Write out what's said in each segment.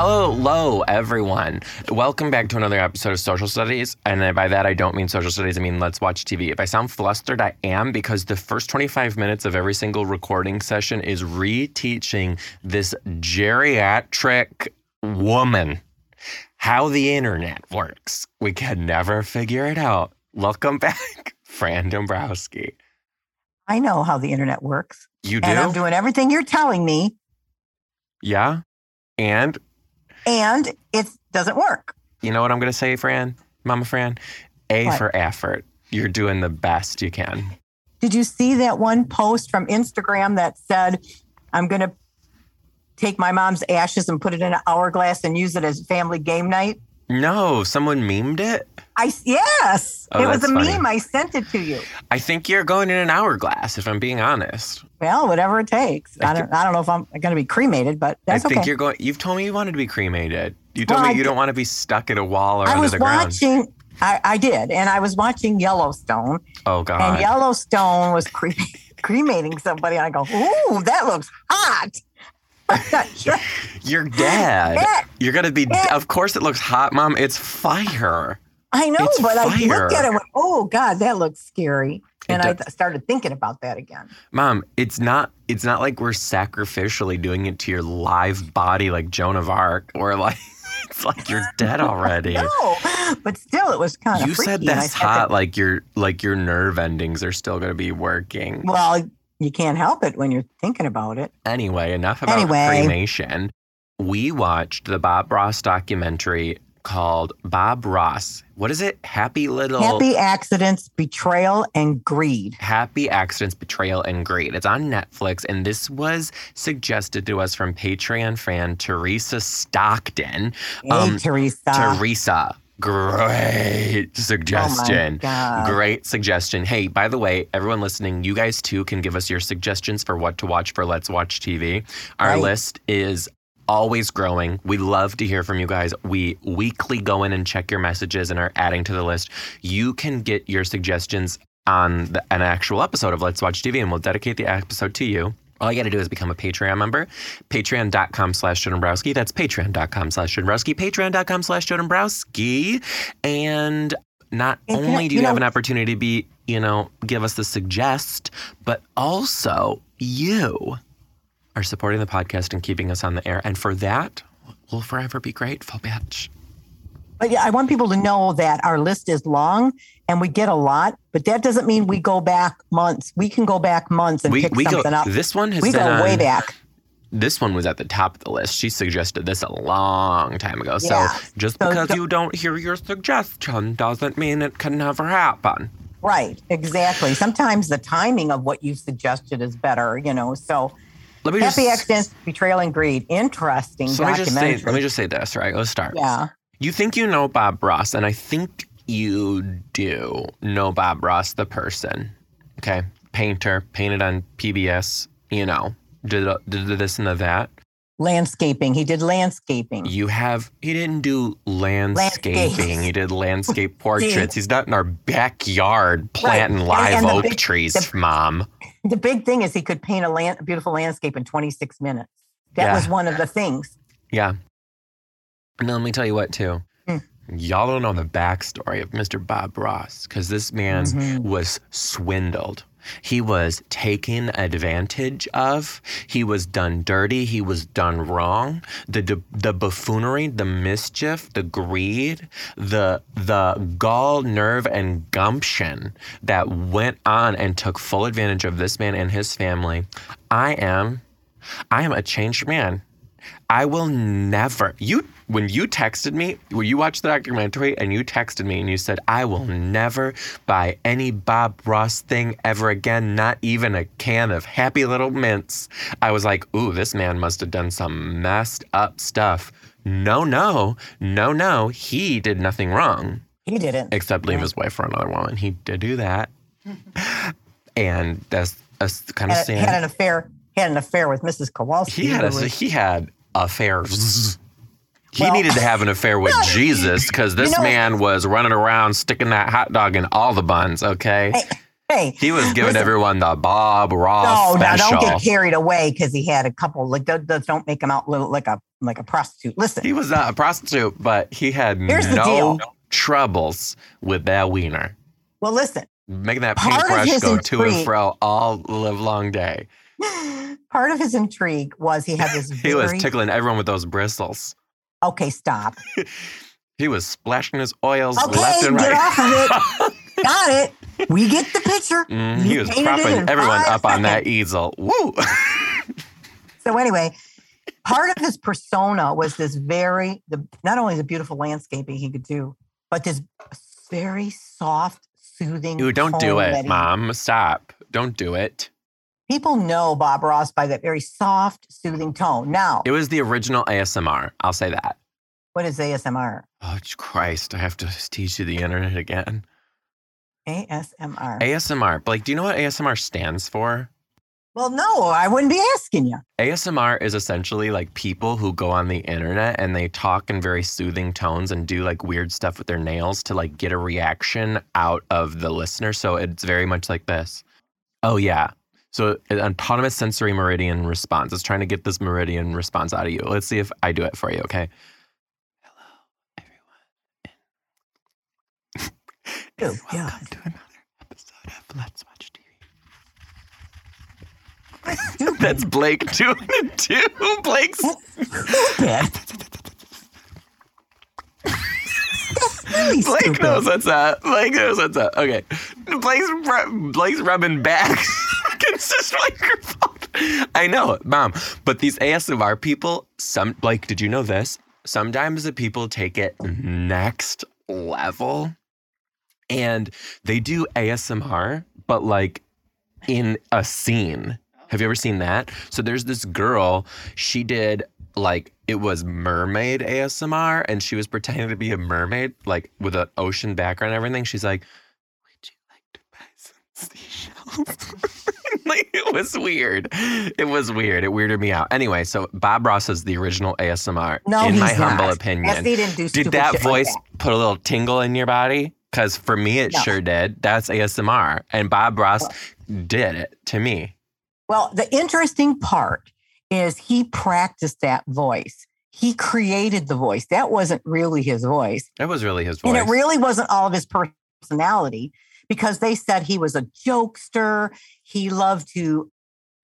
Hello, everyone. Welcome back to another episode of Social Studies. And by that, I don't mean social studies, I mean let's watch TV. If I sound flustered, I am because the first 25 minutes of every single recording session is reteaching this geriatric woman how the internet works. We can never figure it out. Welcome back, Fran Dombrowski. I know how the internet works. You do? And I'm doing everything you're telling me, yeah. And and it doesn't work. you know what I'm going to say, Fran? Mama Fran? A What? for effort. You're doing the best you can. Did you see that one post from Instagram that said, I'm going to take my mom's ashes and put it in an hourglass and use it as family game night? No, someone memed it. I yes, Oh, it was a funny. meme. I sent it to you. I think you're going in an hourglass, if I'm being honest. Well, whatever it takes. I I don't. I don't know if I'm going to be cremated, but that's I think okay. you're going. You've told me you wanted to be cremated. You told Well, me you don't want to be stuck at a wall or I under was the ground. watching. I, I did, and I was watching Yellowstone, Oh God! and Yellowstone was cre- cremating somebody, and I go, "Ooh, that looks hot." Your dad. Yeah. You're gonna be. Yeah. Of course, it looks hot, Mom. It's fire. I know, It's but I looked at it and went, "Oh God, that looks scary," and I th- started thinking about that again. Mom, it's not. It's not like we're sacrificially doing it to your live body like Joan of Arc, or like it's like you're dead already. No, but still, it was kind of You freaky. said that's said hot, that- like your like your nerve endings are still going to be working. well, you can't help it when you're thinking about it. Anyway, enough about Anyway. cremation. We watched the Bob Ross documentary called Bob Ross. What is it? Happy Little Happy accidents, betrayal, and greed. Happy Accidents, Betrayal, and Greed. It's on Netflix, and this was suggested to us from Patreon fan Teresa Stockton. Hey, Um, Teresa. Teresa, great suggestion. Oh Great suggestion. Hey, by the way, everyone listening, you guys too can give us your suggestions for what to watch for Let's Watch TV. Our Right. list is always growing. We love to hear from you guys. We weekly go in and check your messages and are adding to the list. You can get your suggestions on the, an actual episode of Let's Watch TV, and we'll dedicate the episode to you. All you got to do is become a Patreon member. Patreon.com slash Joe Dombrowski. That's patreon.com slash Joe Dombrowski. Patreon.com slash Joe Dombrowski. And not only do you you have know- an opportunity to be, you know, give us the suggest, but also you are supporting the podcast and keeping us on the air. And for that, we'll forever be grateful, bitch. But yeah, I want people to know that our list is long and we get a lot, but that doesn't mean we go back months. We can go back months and We, pick we go, something up. this one has We been go way back. This one was at the top of the list. She suggested this a long time ago. Yeah. So just So because you don't hear your suggestion doesn't mean it can never happen. Right, exactly. Sometimes the timing of what you suggested is better, you know. So Let me happy just, accidents, betrayal, and greed. Interesting So let me just say, let me just say this, right? Let's start. yeah. You think you know Bob Ross, and I think you do know Bob Ross, the person. Okay, painter, painted on PBS. You know, did did this and the that. Landscaping. He did landscaping. You have he didn't do landscaping. He did landscape portraits. He's not in our backyard planting And- live and the oak big- trees, the- mom. The big thing is he could paint a, land, a beautiful landscape in 26 minutes. That Yeah. was one of the things. Yeah. And let me tell you what, too. Hmm. Y'all don't know the backstory of Mr. Bob Ross because this man Mhm. was swindled. He was taken advantage of. He was done dirty. He was done wrong. The the, the buffoonery, the mischief, the greed, the the gall, nerve, and gumption that went on and took full advantage of this man and his family. I am, I am a changed man. I will never. You when you texted me, when you watched the documentary and you texted me and you said, "I will never buy any Bob Ross thing ever again, not even a can of Happy Little Mints." I was like, "Ooh, this man must have done some messed up stuff." No, no, no, no. He did nothing wrong He didn't. except leave Right. his wife for another woman. He did do that. and that's a kind of Had, sad. had an affair. He had an affair with Mrs. Kowalski. he had a, he had affairs. He Well- needed to have an affair with Jesus because this know- man was running around sticking that hot dog in all the buns. Okay, Hey, hey, he was giving listen. everyone the Bob Ross No, now special. don't get carried away because he had a couple. Like, don't make him out li- like a like a prostitute. Listen, He was not a prostitute, but he had Here's no troubles with that wiener. well, listen. Making that paintbrush go to and fro all live long day. Part of his intrigue was he had this. He was tickling everyone with those bristles. Okay, stop. He was splashing his oils Okay, left and get right. off of it. Got it. We get the picture. Mm, he was propping everyone up on that easel. Woo! So anyway, part of his persona was this very the not only the beautiful landscaping he could do, but this very soft, soothing. Ooh, don't do it, he- mom. Stop. Don't do it. People know Bob Ross by that very soft, soothing tone. Now, It was the original ASMR. I'll say that. what is ASMR? Oh, Christ. I have to teach you the internet again. ASMR. ASMR. Blake, do you know what ASMR stands for? well, no, I wouldn't be asking you. ASMR is essentially like people who go on the internet and they talk in very soothing tones and do like weird stuff with their nails to like get a reaction out of the listener. So it's very much like this. Oh, yeah. So an autonomous sensory meridian response. It's trying to get this meridian response out of you. Let's see if I do it for you, okay? Hello, everyone. And yeah. welcome to another episode of Let's Watch TV. That's Blake doing it too. Blake's really Blake knows what's up. Blake knows what's up. Okay. Blake's, ru- Blake's rubbing back against his microphone. I know, mom. But these ASMR people, some Blake, did you know this? Sometimes the people take it next level and they do ASMR, but like in a scene. Have you ever seen that? So there's this girl, she did like it was mermaid ASMR and she was pretending to be a mermaid, like with an ocean background and everything. She's like, Would you like to buy some seashells? like it was weird. It was weird. It weirded me out. Anyway, so Bob Ross is the original ASMR, No, in my humble not. opinion. Yes, didn't do Did that shit like voice that. put a little tingle in your body? Because for me, it No. sure did. That's ASMR. And Bob Ross did it to me. Well, the interesting part is he practiced that voice. He created the voice. That wasn't really his voice. That was really his voice. And it really wasn't all of his personality because they said he was a jokester. He loved to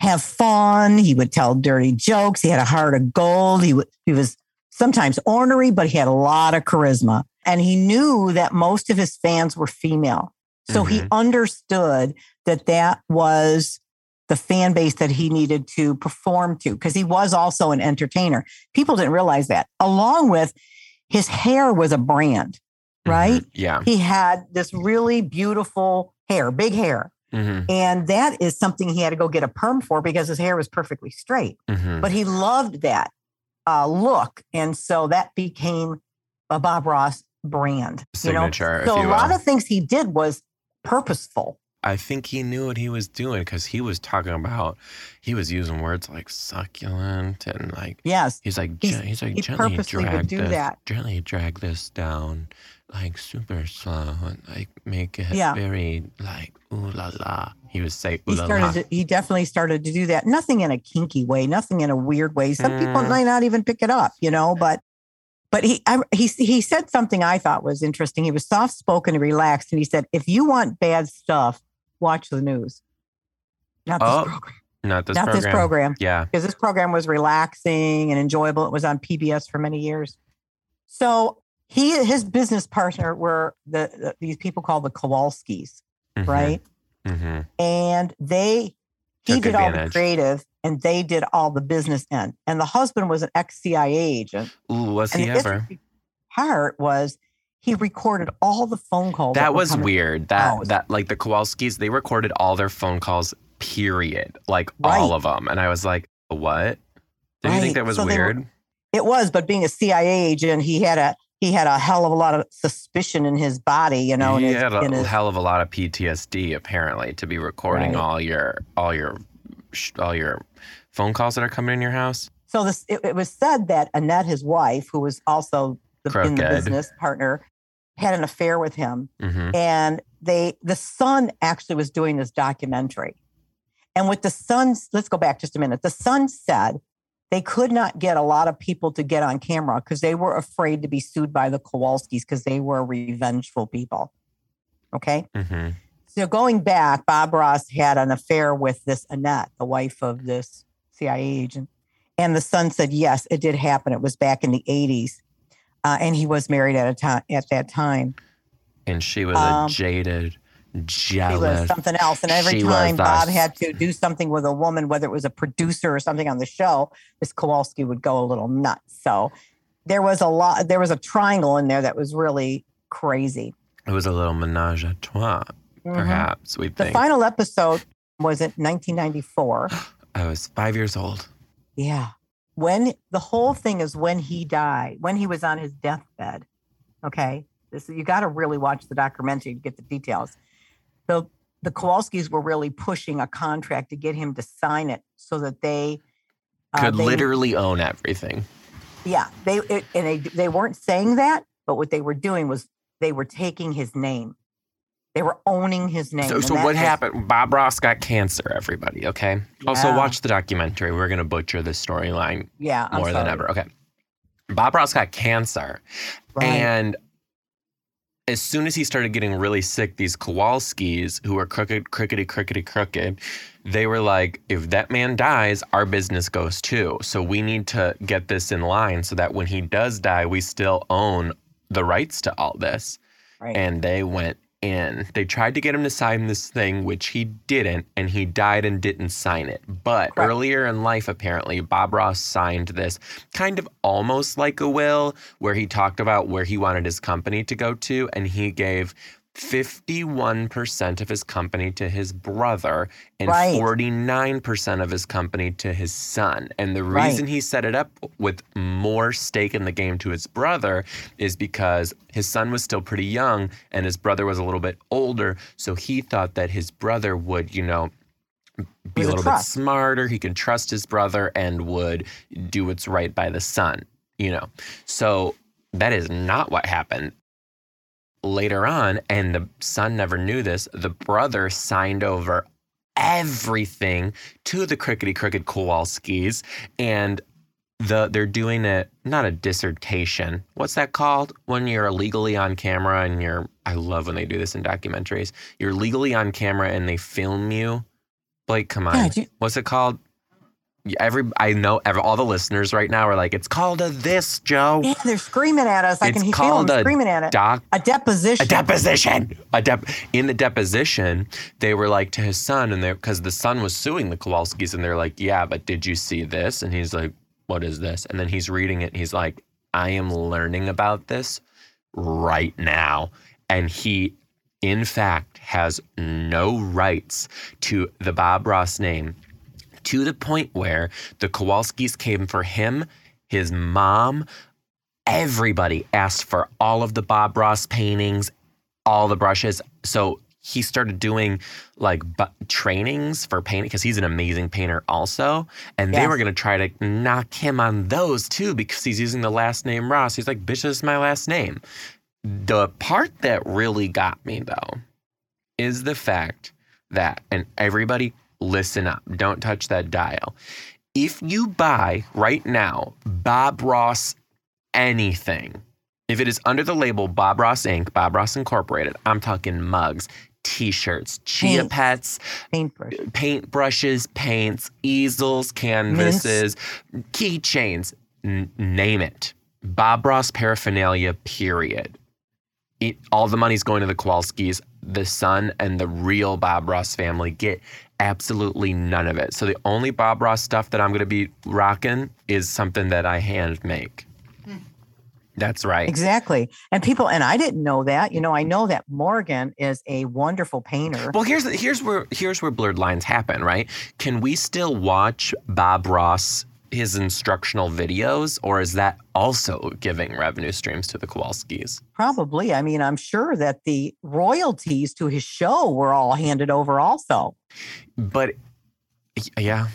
have fun. He would tell dirty jokes. He had a heart of gold. He, w- he was sometimes ornery, but he had a lot of charisma. And he knew that most of his fans were female. So he Mhm. understood that that was the fan base that he needed to perform to because he was also an entertainer. People didn't realize that. Along with his hair was a brand, right? Mhm. Yeah. He had this really beautiful hair, big hair. Hmm And that is something he had to go get a perm for because his hair was perfectly straight. hmm But he loved that uh, look. And so that became a Bob Ross brand. Signature, You know? So you a lot of things he did was purposeful. I think he knew what he was doing because he was talking about, he was using words like succulent and like, Yes. he's like, He's- he's like, he gently purposely would drag do this, that. gently drag this down, like super slow and like make it Yeah. very like ooh la la. He would say ooh He la la. To, he definitely started to do that. Nothing in a kinky way. Nothing in a weird way. Some people Mm. might not even pick it up, you know. But but he I, he he said something I thought was interesting. He was soft spoken and relaxed, and he said, "If you want bad stuff, watch the news." Not this Oh, program. Not this Not program. this program. Yeah. because this program was relaxing and enjoyable. It was on PBS for many years. So he his business partner were the, the these people called the Kowalskis, Mhm. right? hmm And they he Took did all the creative and they did all the business end. And the husband was an ex CIA agent. Ooh, was And he ever? part was he recorded all the phone calls. That were was weird. That out. that like the Kowalskis, they recorded all their phone calls. Period. Like Right. all of them, and I was like, what? Did you think that was So they were- weird? It was, but being a CIA agent, he had a he had a hell of a lot of suspicion in his body, you know. he his- had a in his- hell of a lot of PTSD apparently to be recording Right. all your all your all your phone calls that are coming in your house. So this it, it was said that Annette, his wife, who was also the, in the business partner, had an affair with him, hmm and they the son actually was doing this documentary. And with the son's, let's go back just a minute. The son said they could not get a lot of people to get on camera because they were afraid to be sued by the Kowalskis because they were revengeful people. Okay. hmm So going back, Bob Ross had an affair with this Annette, the wife of this CIA agent. And the son said, yes, it did happen. It was back in the 80s. Uh, and he was married at a time at that time. And she was Um, a jaded, He was something else. And every She time Bob had to do something with a woman, whether it was a producer or something on the show, this Kowalski would go a little nuts. So there was a lot, there was a triangle in there that was really crazy. It was a little menage a trois, Mhm. perhaps. We think. The final episode was in 1994. I was five years old. Yeah. When the whole thing is when he died, when he was on his deathbed. Okay. This you got to really watch the documentary to get the details. The the Kowalskis were really pushing a contract to get him to sign it so that they uh, Could they- literally own everything. yeah they it, and they they weren't saying that, but what they were doing was they were taking his name. They were owning his name. So, so what was- happened? Bob Ross got cancer, everybody, okay? Also, watch the documentary. We're going to butcher the storyline Yeah, more than ever. Okay. Bob Ross got cancer. Right. And as soon as he started getting really sick, these Kowalskis, who were crooked, crookedy, crookedy, crooked, they were like, if that man dies, our business goes too. So we need to get this in line so that when he does die, we still own the rights to all this. right. And they went in. They tried to get him to sign this thing, which he didn't, and he died and didn't sign it. But Correct. earlier in life, apparently, Bob Ross signed this kind of almost like a will, where he talked about where he wanted his company to go to, and he gave 51% of his company to his brother and Right. 49% of his company to his son. And the Right. reason he set it up with more stake in the game to his brother is because his son was still pretty young and his brother was a little bit older. So he thought that his brother would, you know, be a a little bit smarter. He could trust his brother and would do what's right by the son, you know. So that is not what happened. Later on, and the son never knew this, the brother signed over everything to the crickety crooked Kowalskis and the they're doing a not a dissertation. What's that called? When you're legally on camera and you're I love when they do this in documentaries. You're legally on camera and they film you. Blake, come on. Yeah, you- What's it called? Every I know every, all the listeners right now are like, it's called a this, Joe. yeah, they're screaming at us. I It's can hear them a screaming at it. Doc A deposition. a deposition. A dep- in the deposition, they were like to his son, and they because the son was suing the Kowalskis, and they're like, "Yeah, but did you see this?" And he's like, "What is this?" And then he's reading it, and he's like, "I am learning about this right now," and he, in fact, has no rights to the Bob Ross name, to the point where the Kowalskis came for him, his mom, everybody asked for all of the Bob Ross paintings, all the brushes. So he started doing like bu- trainings for painting because he's an amazing painter also. And they were going to try to knock him on those too because he's using the last name Ross. He's like, bitch, this is my last name. The part that really got me though is the fact that, and everybody listen up, don't touch that dial. If you buy right now Bob Ross anything, if it is under the label Bob Ross Inc., Bob Ross Incorporated, I'm talking mugs, t shirts, chia Paints. pets, Paintbrush. paint brushes, paints, easels, canvases, keychains, n- name it. Bob Ross paraphernalia, period. It, all the money's going to the Kowalskis. The son and the real Bob Ross family get absolutely none of it. So the only Bob Ross stuff that I'm going to be rocking is something that I hand make. That's right. Exactly. And people, and I didn't know that. You know, I know that Morgan is a wonderful painter. Well, here's here's where here's where blurred lines happen, right? Can we still watch Bob Ross his instructional videos, or is that also giving revenue streams to the Kowalskis? Probably. I mean, I'm sure that the royalties to his show were all handed over also. But yeah,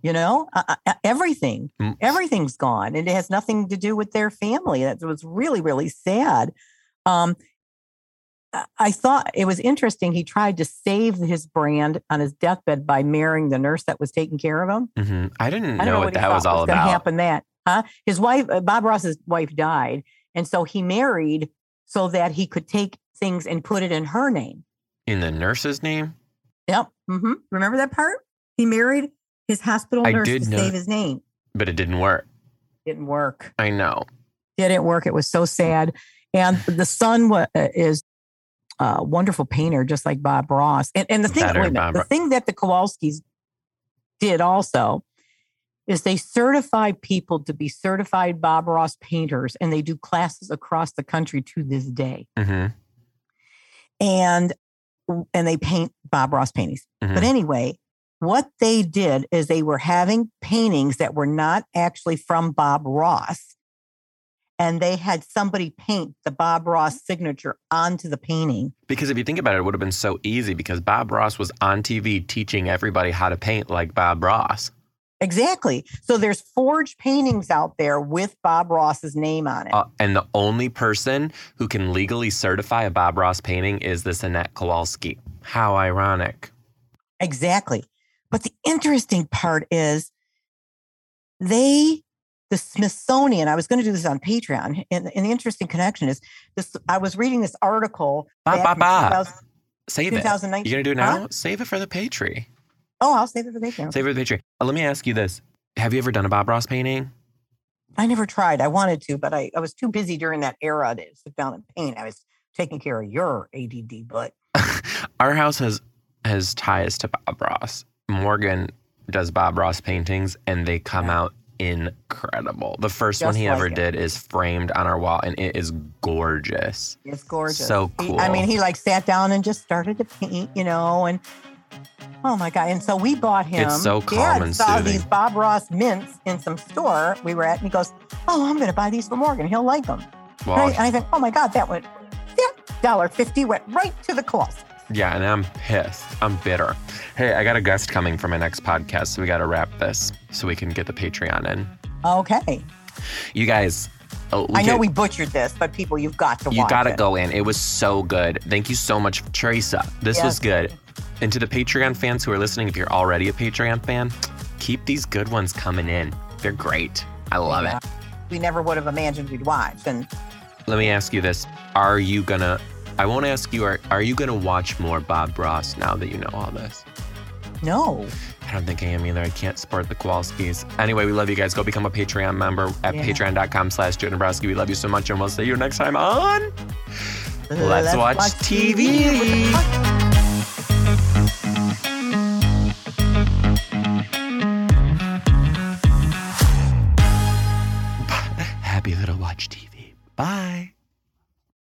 You know, uh, uh, everything, Mm. everything's gone, and it has nothing to do with their family. That was really, really sad. Um, I- thought it was interesting. He tried to save his brand on his deathbed by marrying the nurse that was taking care of him. hmm I didn't I know, know what what that was all was about. happen. That, huh? His wife, uh, Bob Ross's wife, died, and so he married so that he could take things and put it in her name. In the nurse's name? Yep. hmm Remember that part? He married his hospital I nurse to save his name. But it didn't work. Didn't work. I know. Didn't work. It was so sad. And the son wa- uh, is a wonderful painter, just like Bob Ross. And, and the thing, Better wait a minute, Bob the thing that the Kowalskis did also is they certify people to be certified Bob Ross painters, and they do classes across the country to this day. hmm And and they paint Bob Ross paintings. Mhm. But anyway, what they did is they were having paintings that were not actually from Bob Ross. And they had somebody paint the Bob Ross signature onto the painting. Because if you think about it, it would have been so easy because Bob Ross was on TV teaching everybody how to paint like Bob Ross. Exactly. So there's forged paintings out there with Bob Ross's name on it. Uh, and the only person who can legally certify a Bob Ross painting is this Annette Kowalski. How ironic. Exactly. But the interesting part is they, the Smithsonian, I was going to do this on Patreon. And, and the interesting connection is this I was reading this article. Ba, ba, ba. Save it. 2019. You gonna do it now? Huh? Save it for the Patreon. Oh, I'll save it for the Patreon. Save it for the Patreon. Uh, let me ask you this: Have you ever done a Bob Ross painting? I never tried. I wanted to, but I, I was too busy during that era to sit down and paint. I was taking care of your ADD, but Our house has has ties to Bob Ross. Morgan does Bob Ross paintings, and they come Yeah. out incredible. The first one he like ever it. did is framed on our wall, and it is gorgeous. it's gorgeous. So He- I mean, he like sat down and just started to paint, you know, and oh my god! And so we bought him. It's so calm Dad and saw soothing. these Bob Ross mints in some store we were at, and he goes, "Oh, I'm going to buy these for Morgan. He'll like them." Well, Right? And I think, "Oh my god, that went that dollar fifty went right to the cost." Yeah, and I'm pissed. I'm bitter. Hey, I got a guest coming for my next podcast, so we got to wrap this so we can get the Patreon in. Okay, You guys, uh, I know we butchered this, but people, you've got to You watch gotta go in. It was so good. Thank you so much, Teresa. This was good. And to the Patreon fans who are listening, if you're already a Patreon fan, keep these good ones coming in. They're great. I love Yeah. it. We never would have imagined we'd watch, and Let me ask you this: Are you gonna? I won't ask you. Are Are you gonna watch more Bob Ross now that you know all this? no. I don't think I am either. I can't support the Kowalskis. Anyway, we love you guys. Go become a Patreon member at Yeah. patreon.com slash Joe Dombrowski. We love you so much, and we'll see you next time on Let's Watch TV. Happy Little Watch TV. Bye.